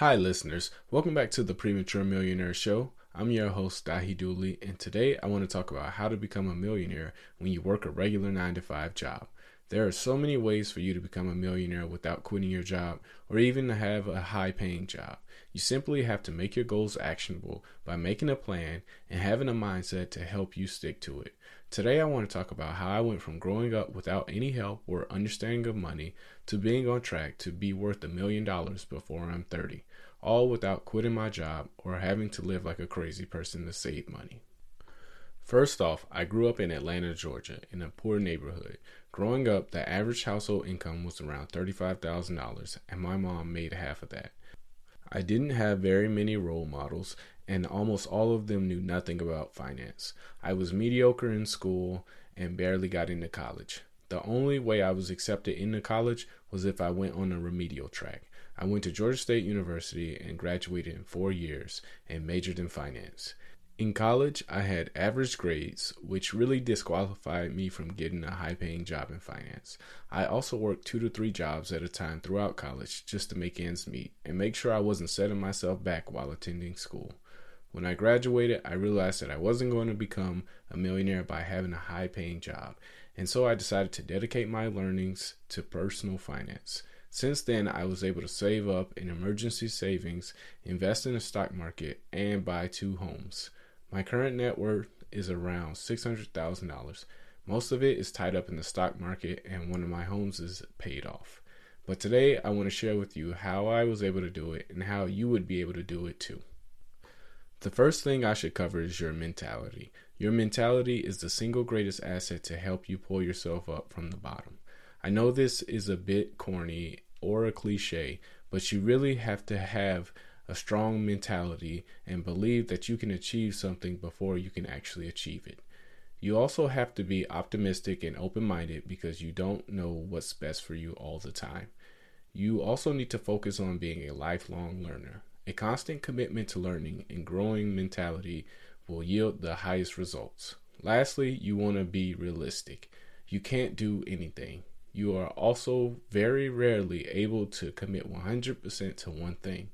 Hi, listeners. Welcome back to the Premature Millionaire Show. I'm your host, Dahi Dooley, and today I want to talk about how to become a millionaire when you work a regular 9 to 5 job. There are so many ways for you to become a millionaire without quitting your job or even to have a high paying job. You simply have to make your goals actionable by making a plan and having a mindset to help you stick to it. Today, I want to talk about how I went from growing up without any help or understanding of money to being on track to be worth a million dollars before I'm 30, all without quitting my job or having to live like a crazy person to save money. First off, I grew up in Atlanta, Georgia, in a poor neighborhood. Growing up, the average household income was around $35,000, and my mom made half of that. I didn't have very many role models, and almost all of them knew nothing about finance. I was mediocre in school and barely got into college. The only way I was accepted into college was if I went on a remedial track. I went to Georgia State University and graduated in four years and majored in finance. In college, I had average grades, which really disqualified me from getting a high paying job in finance. I also worked two to three jobs at a time throughout college just to make ends meet and make sure I wasn't setting myself back while attending school. When I graduated, I realized that I wasn't going to become a millionaire by having a high paying job, and so I decided to dedicate my learnings to personal finance. Since then, I was able to save up in emergency savings, invest in the stock market, and buy two homes. My current net worth is around $600,000. Most of it is tied up in the stock market, and one of my homes is paid off. But today, I want to share with you how I was able to do it and how you would be able to do it too. The first thing I should cover is your mentality. Your mentality is the single greatest asset to help you pull yourself up from the bottom. I know this is a bit corny or a cliche, but you really have to have a strong mentality, and believe that you can achieve something before you can actually achieve it. You also have to be optimistic and open minded because you don't know what's best for you all the time. You also need to focus on being a lifelong learner. A constant commitment to learning and growing mentality will yield the highest results. Lastly, you want to be realistic. You can't do anything. You are also very rarely able to commit 100% to one thing.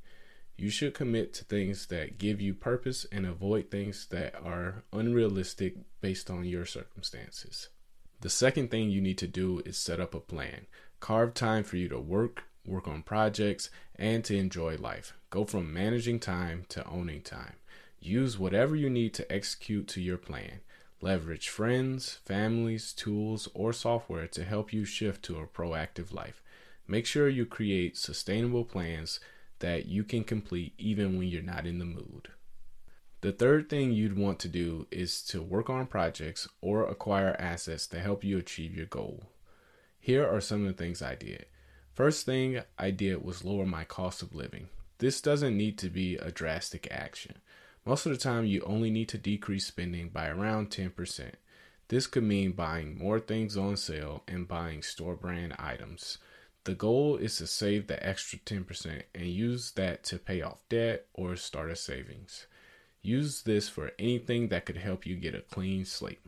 You should commit to things that give you purpose and avoid things that are unrealistic based on your circumstances. The second thing you need to do is set up a plan. Carve time for you to work, work on projects, and to enjoy life. Go from managing time to owning time. Use whatever you need to execute to your plan. Leverage friends, families, tools, or software to help you shift to a proactive life. Make sure you create sustainable plans that you can complete even when you're not in the mood. The third thing you'd want to do is to work on projects or acquire assets to help you achieve your goal. Here are some of the things I did. First thing I did was lower my cost of living. This doesn't need to be a drastic action. Most of the time, you only need to decrease spending by around 10%. This could mean buying more things on sale and buying store brand items. The goal is to save the extra 10% and use that to pay off debt or start a savings. Use this for anything that could help you get a clean slate.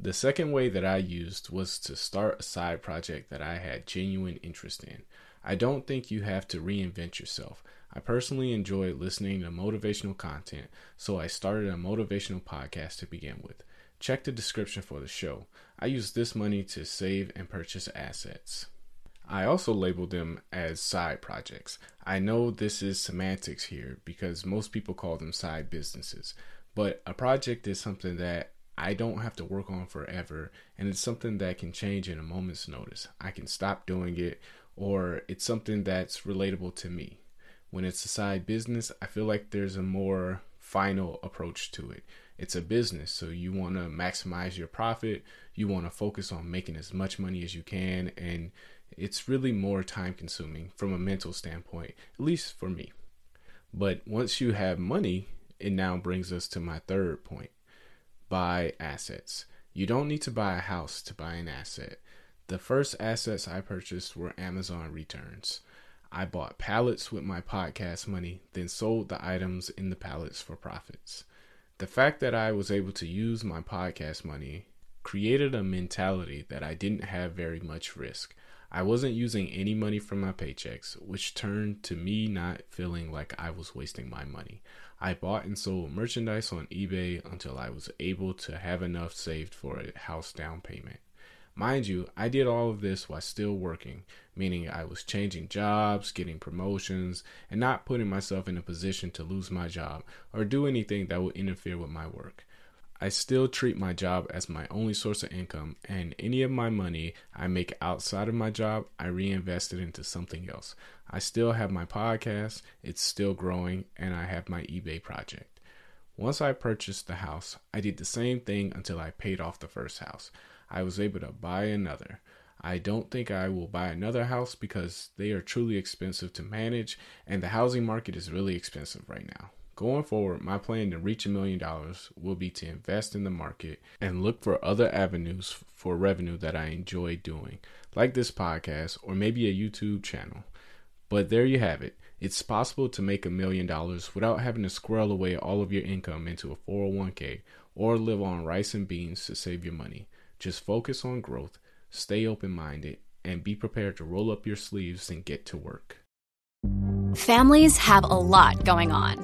The second way that I used was to start a side project that I had genuine interest in. I don't think you have to reinvent yourself. I personally enjoy listening to motivational content, so I started a motivational podcast to begin with. Check the description for the show. I use this money to save and purchase assets. I also label them as side projects. I know this is semantics here because most people call them side businesses, but a project is something that I don't have to work on forever and it's something that can change in a moment's notice. I can stop doing it or it's something that's relatable to me. When it's a side business, I feel like there's a more final approach to it. It's a business, so you want to maximize your profit, you want to focus on making as much money as you can and it's really more time consuming from a mental standpoint, at least for me. But once you have money, it now brings us to my third point buy assets. You don't need to buy a house to buy an asset. The first assets I purchased were Amazon returns. I bought pallets with my podcast money, then sold the items in the pallets for profits. The fact that I was able to use my podcast money created a mentality that I didn't have very much risk. I wasn't using any money from my paychecks, which turned to me not feeling like I was wasting my money. I bought and sold merchandise on eBay until I was able to have enough saved for a house down payment. Mind you, I did all of this while still working, meaning I was changing jobs, getting promotions, and not putting myself in a position to lose my job or do anything that would interfere with my work. I still treat my job as my only source of income, and any of my money I make outside of my job, I reinvest it into something else. I still have my podcast, it's still growing, and I have my eBay project. Once I purchased the house, I did the same thing until I paid off the first house. I was able to buy another. I don't think I will buy another house because they are truly expensive to manage and the housing market is really expensive right now. Going forward, my plan to reach a million dollars will be to invest in the market and look for other avenues for revenue that I enjoy doing, like this podcast or maybe a YouTube channel. But there you have it. It's possible to make a million dollars without having to squirrel away all of your income into a 401k or live on rice and beans to save your money. Just focus on growth, stay open minded, and be prepared to roll up your sleeves and get to work. Families have a lot going on.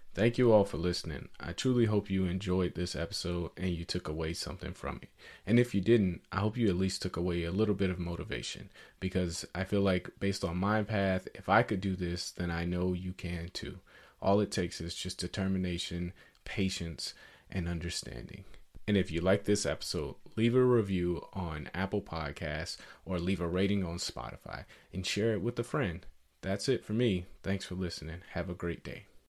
Thank you all for listening. I truly hope you enjoyed this episode and you took away something from it. And if you didn't, I hope you at least took away a little bit of motivation because I feel like, based on my path, if I could do this, then I know you can too. All it takes is just determination, patience, and understanding. And if you like this episode, leave a review on Apple Podcasts or leave a rating on Spotify and share it with a friend. That's it for me. Thanks for listening. Have a great day.